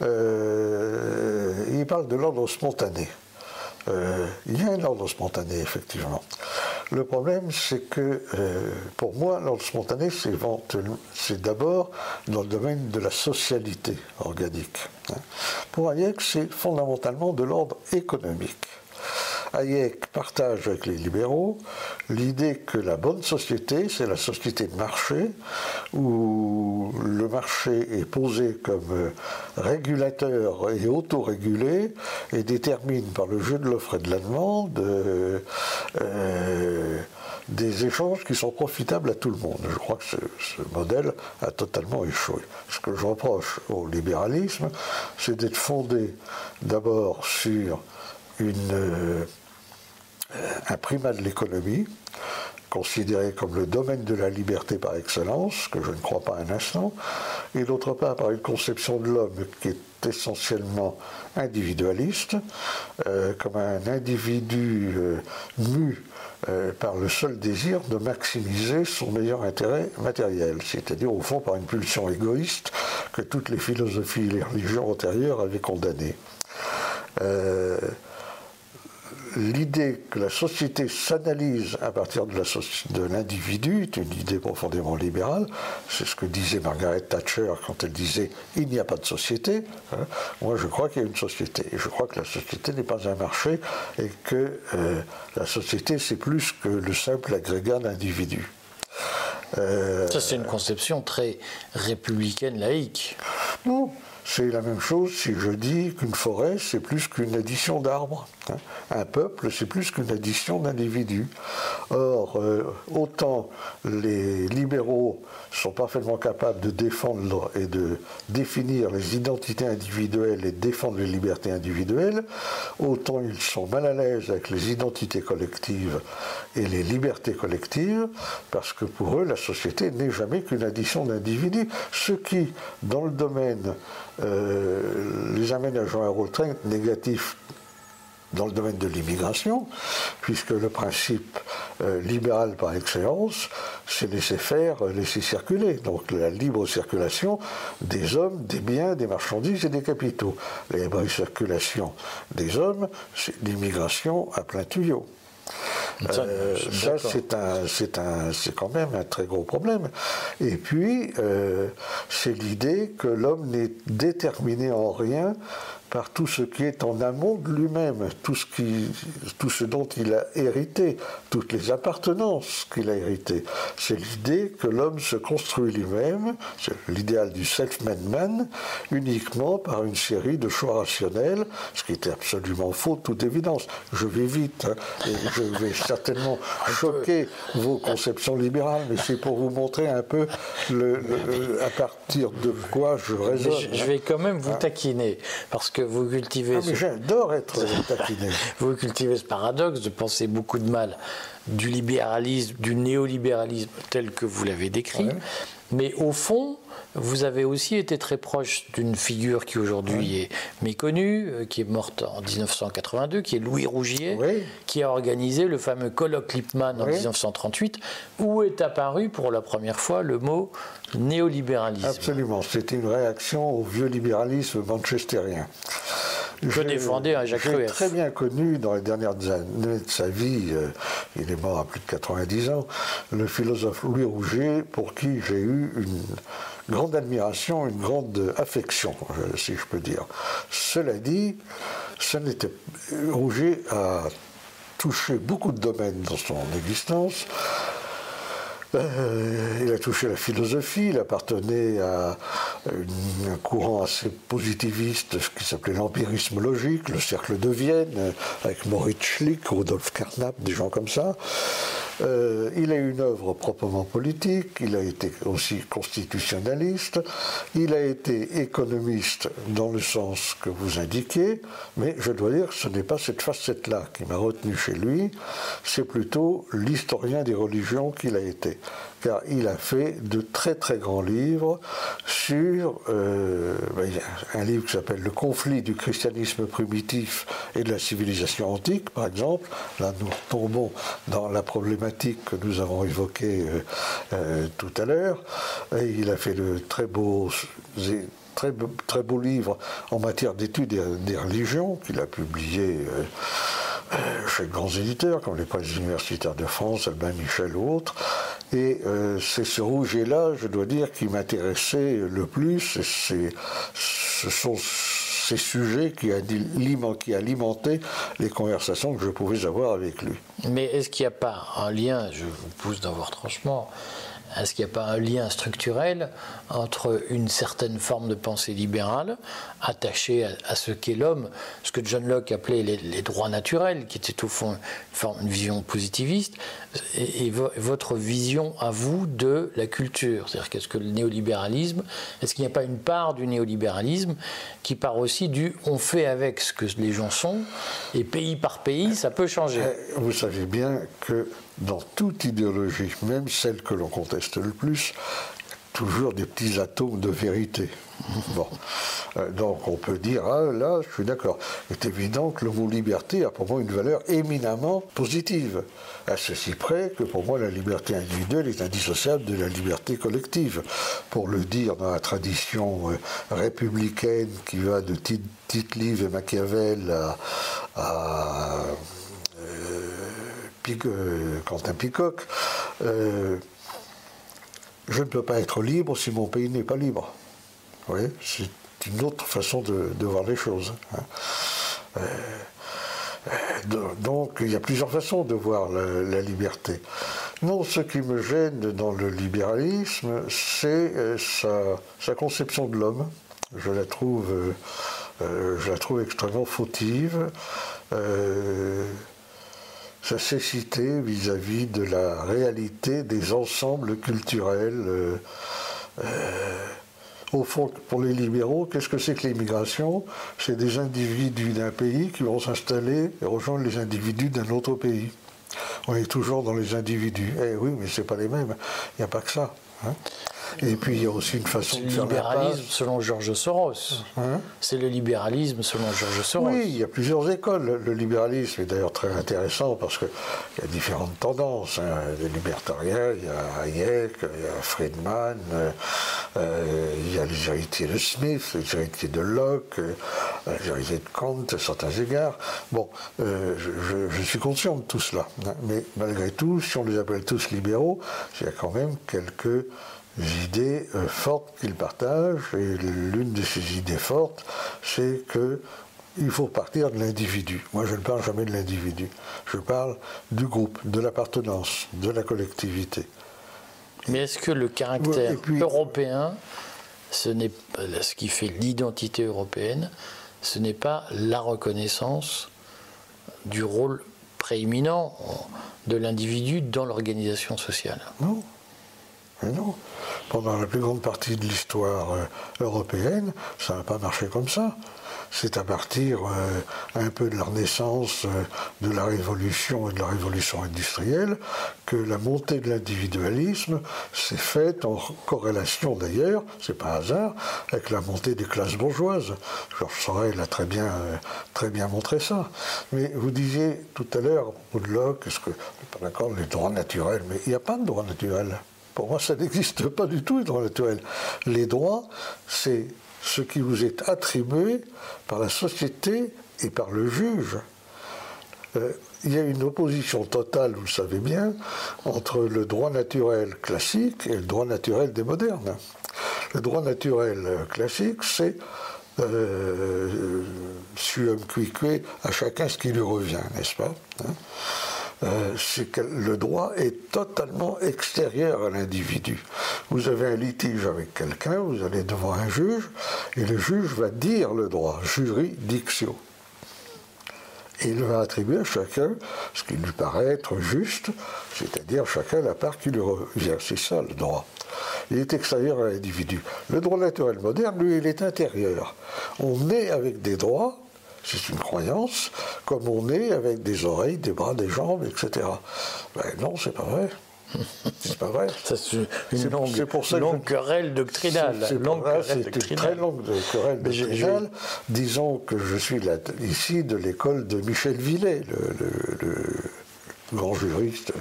Euh, il parle de l'ordre spontané. Il y a un ordre spontané, effectivement. Le problème, c'est que, euh, pour moi, l'ordre spontané, c'est d'abord dans le domaine de la socialité organique. hein. Pour Hayek, c'est fondamentalement de l'ordre économique. Hayek partage avec les libéraux l'idée que la bonne société, c'est la société de marché, où le marché est posé comme euh, régulateur et autorégulé et détermine par le jeu de l'offre et de la demande euh, euh, des échanges qui sont profitables à tout le monde. Je crois que ce, modèle a totalement échoué. Ce que je reproche au libéralisme, c'est d'être fondé d'abord sur une, un primat de l'économie, considéré comme le domaine de la liberté par excellence, que je ne crois pas un instant, et d'autre part par une conception de l'homme qui est essentiellement individualiste, euh, comme un individu euh, mu euh, par le seul désir de maximiser son meilleur intérêt matériel, c'est-à-dire au fond par une pulsion égoïste que toutes les philosophies et les religions antérieures avaient condamnée. L'idée que la société s'analyse à partir de l'individu est une idée profondément libérale. C'est ce que disait Margaret Thatcher quand elle disait il n'y a pas de société. hein. Moi, je crois qu'il y a une société. Et je crois que la société n'est pas un marché et que euh, la société, c'est plus que le simple agrégat d'individus. Euh, Ça, c'est une conception très républicaine laïque. non, C'est la même chose si je dis qu'une forêt, c'est plus qu'une addition d'arbres. Hein. Un peuple, c'est plus qu'une addition d'individus. Or, euh, autant les libéraux sont parfaitement capables de défendre et de définir les identités individuelles et de défendre les libertés individuelles, autant ils sont mal à l'aise avec les identités collectives et les libertés collectives, parce que pour eux, la société n'est jamais qu'une addition d'individus, ce qui, dans le domaine, euh, les amène à jouer un rôle très négatif dans le domaine de l'immigration, puisque le principe euh, libéral par excellence, c'est laisser faire, euh, laisser circuler. Donc la libre circulation des hommes, des biens, des marchandises et des capitaux. La libre circulation des hommes, c'est l'immigration à plein tuyau. Ça, euh, c'est un, c'est quand même un très gros problème. Et puis, c'est l'idée que l'homme n'est déterminé en rien par tout ce qui est en amont de lui-même, tout ce, qui, tout ce dont il a hérité, toutes les appartenances qu'il a héritées. C'est l'idée que l'homme se construit lui-même, c'est l'idéal du self-made man, uniquement par une série de choix rationnels, ce qui était absolument faux, toute évidence. Je vais vite, hein, et je vais certainement choquer vos conceptions libérales, mais c'est pour vous montrer un peu le, à partir de quoi je raisonne. Je, vais quand même vous hein? taquiner, parce que vous cultivez. Ah, j'adore être taquiné. vous cultivez ce paradoxe de penser beaucoup de mal du libéralisme, du néolibéralisme tel que vous l'avez décrit. Mais au fond, vous avez aussi été très proche d'une figure qui aujourd'hui est méconnue, euh, qui est morte en 1982, qui est Louis Rougier, qui a organisé le fameux colloque Lippmann en 1938, où est apparu pour la première fois le mot néolibéralisme. Absolument, c'était une réaction au vieux libéralisme manchestérien. Je défendais un Jacques Rueff. très bien connu dans les dernières années de sa vie, euh, il est mort à plus de 90 ans, le philosophe Louis Rouget, pour qui j'ai eu une grande admiration, une grande affection, euh, si je peux dire. Cela dit, ce n'était Rouget a touché beaucoup de domaines dans son existence. Euh, il a touché la philosophie, il appartenait à un courant assez positiviste, ce qui s'appelait l'empirisme logique, le cercle de Vienne, avec Moritz Schlick, Rudolf Carnap, des gens comme ça. Euh, il a une œuvre proprement politique, il a été aussi constitutionnaliste, il a été économiste dans le sens que vous indiquez, mais je dois dire que ce n'est pas cette facette-là qui m'a retenu chez lui, c'est plutôt l'historien des religions qu'il a été car il a fait de très très grands livres sur euh, ben, un livre qui s'appelle Le conflit du christianisme primitif et de la civilisation antique, par exemple. Là, nous tombons dans la problématique que nous avons évoquée euh, euh, tout à l'heure. il a fait de très beaux très, très beau livre en matière d'études des, religions qu'il a publié chez de grands éditeurs comme les presses universitaires de France, Albin Michel ou autres. Et euh, c'est ce rouget-là, je dois dire, qui m'intéressait le plus. ce sont ces sujets qui, qui alimentaient les conversations que je pouvais avoir avec lui. Mais est-ce qu'il n'y a pas un lien, je vous pousse dans votre tranchement, est-ce qu'il n'y a pas un lien structurel entre une certaine forme de pensée libérale attachée à, ce qu'est l'homme, ce que John Locke appelait les, droits naturels, qui était au fond une, vision positiviste, et, votre vision à vous de la culture? C'est-à-dire qu'est-ce que le néolibéralisme, est-ce qu'il n'y a pas une part du néolibéralisme qui part aussi du on fait avec ce que les gens sont, et pays par pays, ça peut changer? Eh, Vous savez bien que dans toute idéologie, même celle que l'on conteste le plus, toujours des petits atomes de vérité. Bon. Euh, donc on peut dire, ah là, je suis d'accord. Il est évident que le mot liberté a pour moi une valeur éminemment positive. À ceci près que pour moi la liberté individuelle est indissociable de la liberté collective. Pour le dire dans la tradition euh, républicaine qui va de Tite-Live et Machiavel à euh, Quentin Picoc, euh, je ne peux pas être libre si mon pays n'est pas libre. c'est une autre façon de, voir les choses. Hein. Euh, donc il y a plusieurs façons de voir la, liberté. Non, ce qui me gêne dans le libéralisme, c'est sa, conception de l'homme Je la trouve, je la trouve extrêmement fautive. Sa cécité vis-à-vis de la réalité des ensembles culturels. Au fond, pour les libéraux, qu'est-ce que c'est que l'immigration? C'est des individus d'un pays qui vont s'installer et rejoindre les individus d'un autre pays. On est toujours dans les individus. Eh oui, mais ce n'est pas les mêmes. Il n'y a pas que ça. Hein. Et puis il y a aussi une façon de faire Le libéralisme selon Georges Soros. Hein c'est le libéralisme selon Georges Soros. Oui, il y a plusieurs écoles. Le libéralisme est d'ailleurs très intéressant parce qu'il y a différentes tendances. Hein. Les libertariens, il y a Hayek, il y a Friedman, euh, il y a les héritiers de Smith, les héritiers de Locke, euh, les héritiers de Kant à certains égards. Bon, euh, je, je, suis conscient de tout cela. Hein. Mais malgré tout, si on les appelle tous libéraux, il y a quand même quelques idées euh, fortes qu'il partage. Et l'une de ces idées fortes, c'est que il faut partir de l'individu. Moi, je ne parle jamais de l'individu. Je parle du groupe, de l'appartenance, de la collectivité. Mais est-ce que le caractère européen, ce n'est ce qui fait l'identité européenne, ce n'est pas la reconnaissance du rôle prééminent de l'individu dans l'organisation sociale? Non. Mais non pendant la plus grande partie de l'histoire euh, européenne, ça n'a pas marché comme ça. C'est à partir euh, un peu de la renaissance euh, de la révolution et de la révolution industrielle que la montée de l'individualisme s'est faite en corrélation d'ailleurs, c'est pas hasard, avec la montée des classes bourgeoises. Georges Sorel a très bien, très bien montré ça. Mais vous disiez tout à l'heure, Locke, est-ce que, pas d'accord, les droits naturels, mais il n'y a pas de droits naturels. Pour moi, ça n'existe pas du tout, les droits naturels. Les droits, c'est ce qui vous est attribué par la société et par le juge. Euh, il y a une opposition totale, vous le savez bien, entre le droit naturel classique et le droit naturel des modernes. Le droit naturel classique, c'est euh, suum cuique, à chacun ce qui lui revient, n'est-ce pas hein? Euh, c'est que le droit est totalement extérieur à l'individu. Vous avez un litige avec quelqu'un, vous allez devant un juge, et le juge va dire le droit, juridiction. Et il va attribuer à chacun ce qui lui paraît être juste, c'est-à-dire chacun la part qui lui revient. C'est ça le droit. Il est extérieur à l'individu. Le droit naturel moderne, lui, il est intérieur. On est avec des droits c'est une croyance, comme on est avec des oreilles, des bras, des jambes, etc. Ben non, c'est pas vrai. C'est pas vrai. C'est une longue, pour ça longue querelle doctrinale. C'est une très longue querelle doctrinale. Disons que je suis là, ici de l'école de Michel Villet, le grand juriste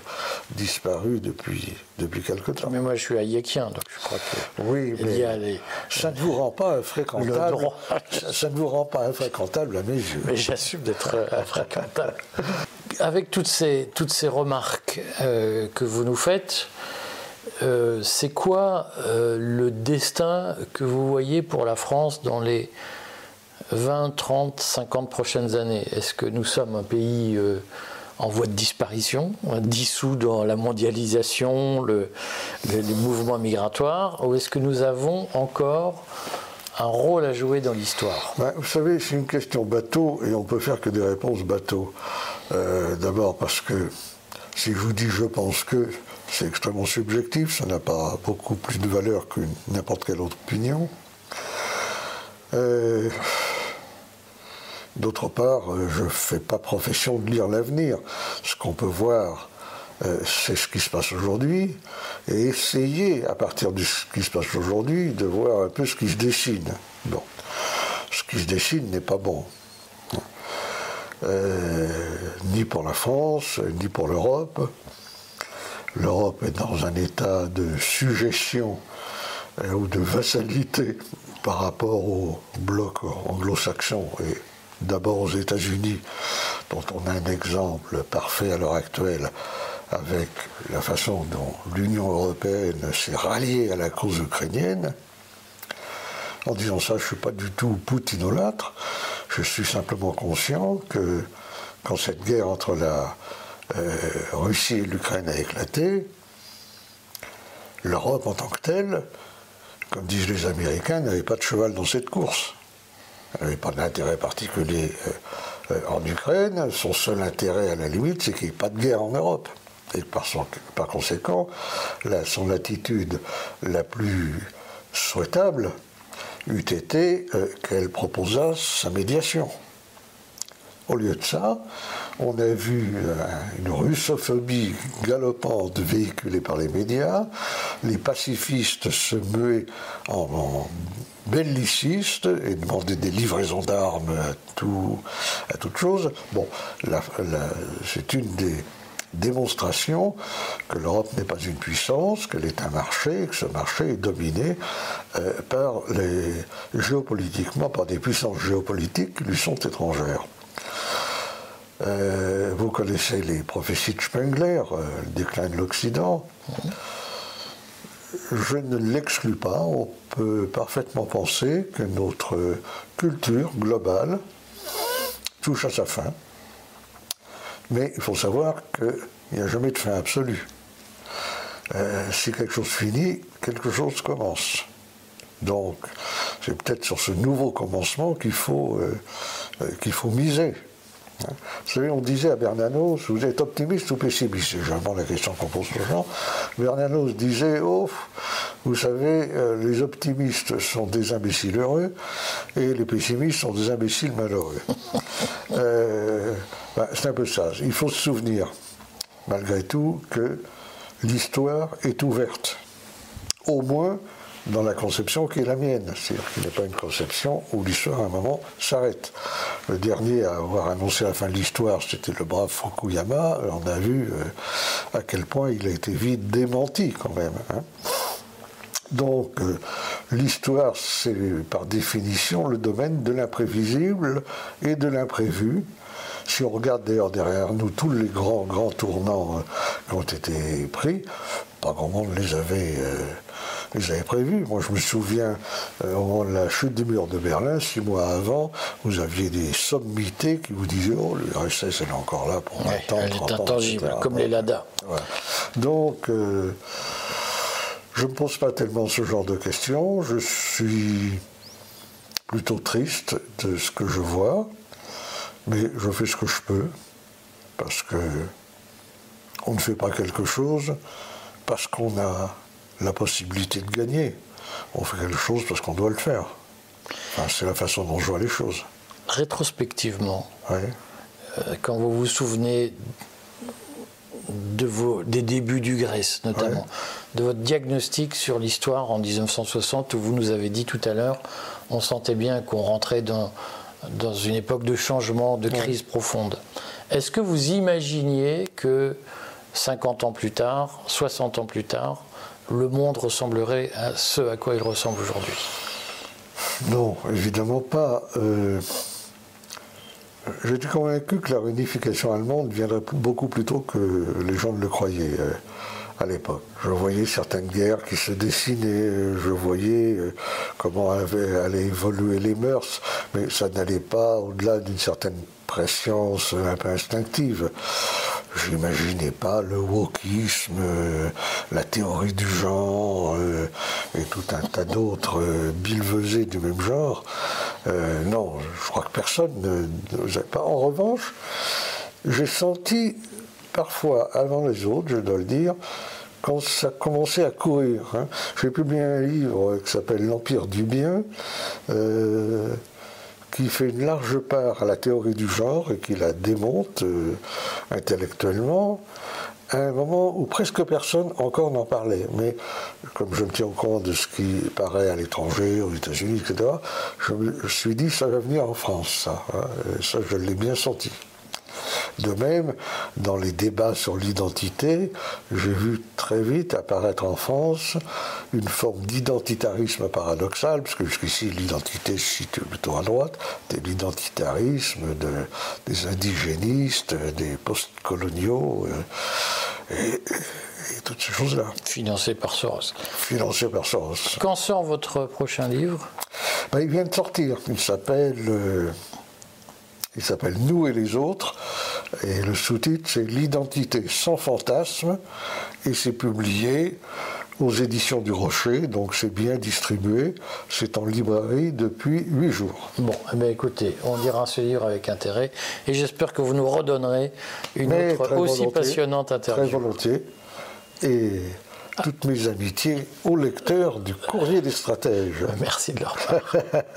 disparu depuis, depuis quelque temps. Mais moi, je suis hayekien, donc je crois que. Oui, mais ça ne vous rend pas infréquentable. Ça ne vous rend pas infréquentable à mes yeux. Mais j'assume d'être infréquentable. Avec toutes ces, toutes ces remarques euh, que vous nous faites, euh, c'est quoi euh, le destin que vous voyez pour la France dans les 20, 30, 50 prochaines années? Est-ce que nous sommes un pays en voie de disparition, dissous dans la mondialisation, le, les mouvements migratoires, ou est-ce que nous avons encore un rôle à jouer dans l'histoire? Ben, Vous savez, c'est une question bateau et on peut faire que des réponses bateau. Euh, d'abord parce que si je vous dis je pense que, c'est extrêmement subjectif, ça n'a pas beaucoup plus de valeur que n'importe quelle autre opinion. Euh, D'autre part, euh, je ne fais pas profession de lire l'avenir. Ce qu'on peut voir, euh, c'est ce qui se passe aujourd'hui, et essayer, à partir de ce qui se passe aujourd'hui, de voir un peu ce qui se dessine. Bon. Ce qui se dessine n'est pas bon. Euh, ni pour la France, ni pour l'Europe. L'Europe est dans un état de suggestion ou de vassalité par rapport au bloc anglo-saxon d'abord aux États-Unis, dont on a un exemple parfait à l'heure actuelle avec la façon dont l'Union européenne s'est ralliée à la cause ukrainienne. En disant ça, je ne suis pas du tout poutinolâtre, je suis simplement conscient que quand cette guerre entre la euh, Russie et l'Ukraine a éclaté, l'Europe en tant que telle comme disent les Américains, n'avait pas de cheval dans cette course. Elle n'avait pas d'intérêt particulier euh, euh, en Ukraine. Son seul intérêt, à la limite, c'est qu'il n'y ait pas de guerre en Europe. Et par, conséquent, son attitude la plus souhaitable eût été euh, qu'elle proposât sa médiation. Au lieu de ça, on a vu euh, une russophobie galopante véhiculée par les médias, les pacifistes se muer en, bellicistes et demander des livraisons d'armes à, tout, à toute chose. Bon, c'est une des démonstrations que l'Europe n'est pas une puissance, qu'elle est un marché, que ce marché est dominé euh, par les, géopolitiquement par des puissances géopolitiques qui lui sont étrangères. Euh, vous connaissez les prophéties de Spengler, euh, le déclin de l'Occident. Je ne l'exclus pas, on peut parfaitement penser que notre culture globale touche à sa fin. Mais il faut savoir qu'il n'y a jamais de fin absolue. Euh, si quelque chose finit, quelque chose commence. Donc, c'est peut-être sur ce nouveau commencement qu'il faut, qu'il faut miser. Hein. Vous savez, on disait à Bernanos, vous êtes optimiste ou pessimiste? C'est généralement la question qu'on pose aux gens. Bernanos disait, oh, vous savez, euh, les optimistes sont des imbéciles heureux et les pessimistes sont des imbéciles malheureux. Euh, ben, c'est un peu ça. Il faut se souvenir, malgré tout, que l'histoire est ouverte. Au moins, dans la conception qui est la mienne. C'est-à-dire qu'il n'y a pas une conception où l'histoire, à un moment, s'arrête. Le dernier à avoir annoncé la fin de l'histoire, c'était le brave Fukuyama. On a vu euh, à quel point il a été vite démenti, quand même. Hein. Donc, euh, l'histoire, c'est par définition le domaine de l'imprévisible et de l'imprévu. Si on regarde d'ailleurs derrière nous tous les grands, grands tournants euh, qui ont été pris, pas grand monde les avait ils avaient prévu. Moi, je me souviens, euh, au moment de la chute du mur de Berlin, six mois avant, vous aviez des sommités qui vous disaient Oh, l'URSS, elle est encore là pour ouais, Elle est intangible, comme les LADA. Donc, euh, je ne me pose pas tellement ce genre de questions. Je suis plutôt triste de ce que je vois, mais je fais ce que je peux, parce que on ne fait pas quelque chose parce qu'on a la possibilité de gagner. On fait quelque chose parce qu'on doit le faire. c'est la façon dont je vois les choses. Rétrospectivement, euh, quand vous vous souvenez de vos, des débuts du Grèce, notamment, de votre diagnostic sur l'histoire en 1960, où vous nous avez dit tout à l'heure, on sentait bien qu'on rentrait dans, dans une époque de changement, de crise profonde. Est-ce que vous imaginiez que 50 ans plus tard, 60 ans plus tard, le monde ressemblerait à ce à quoi il ressemble aujourd'hui Non, évidemment pas. Euh, j'étais convaincu que la réunification allemande viendrait beaucoup plus tôt que les gens ne le croyaient euh, à l'époque. Je voyais certaines guerres qui se dessinaient, je voyais euh, comment allaient évoluer les mœurs, mais ça n'allait pas au-delà d'une certaine prescience un peu instinctive. Je n'imaginais pas le wokisme, euh, la théorie du genre euh, et tout un tas d'autres euh, du même genre. Non, je crois que personne ne, pas. En revanche, j'ai senti parfois, avant les autres, je dois le dire, quand ça commençait à courir. Hein. J'ai publié un livre qui s'appelle L'Empire du bien qui fait une large part à la théorie du genre et qui la démonte euh, intellectuellement, à un moment où presque personne encore n'en parlait. Mais comme je me tiens au courant de ce qui paraît à l'étranger, aux États-Unis, etc., je me suis dit ça va venir en France, ça. Hein, ça, je l'ai bien senti. De même, dans les débats sur l'identité, j'ai vu très vite apparaître en France une forme d'identitarisme paradoxal, parce que jusqu'ici l'identité se situe plutôt à droite, de l'identitarisme des indigénistes, des postcoloniaux, euh, et, toutes ces choses-là. Financé par Soros. Financé par Soros. Quand sort votre prochain livre? Ben, Il vient de sortir. Il s'appelle. Euh, il s'appelle Nous et les autres. Et le sous-titre, c'est L'identité sans fantasme. Et c'est publié aux éditions du Rocher, donc c'est bien distribué. C'est en librairie depuis huit jours. Bon, eh bien, écoutez, on lira ce livre avec intérêt et j'espère que vous nous redonnerez une Mais autre très aussi volontiers, passionnante Très interview. volontiers. Et toutes mes amitiés aux lecteurs du Courrier des stratèges. Merci de leur part.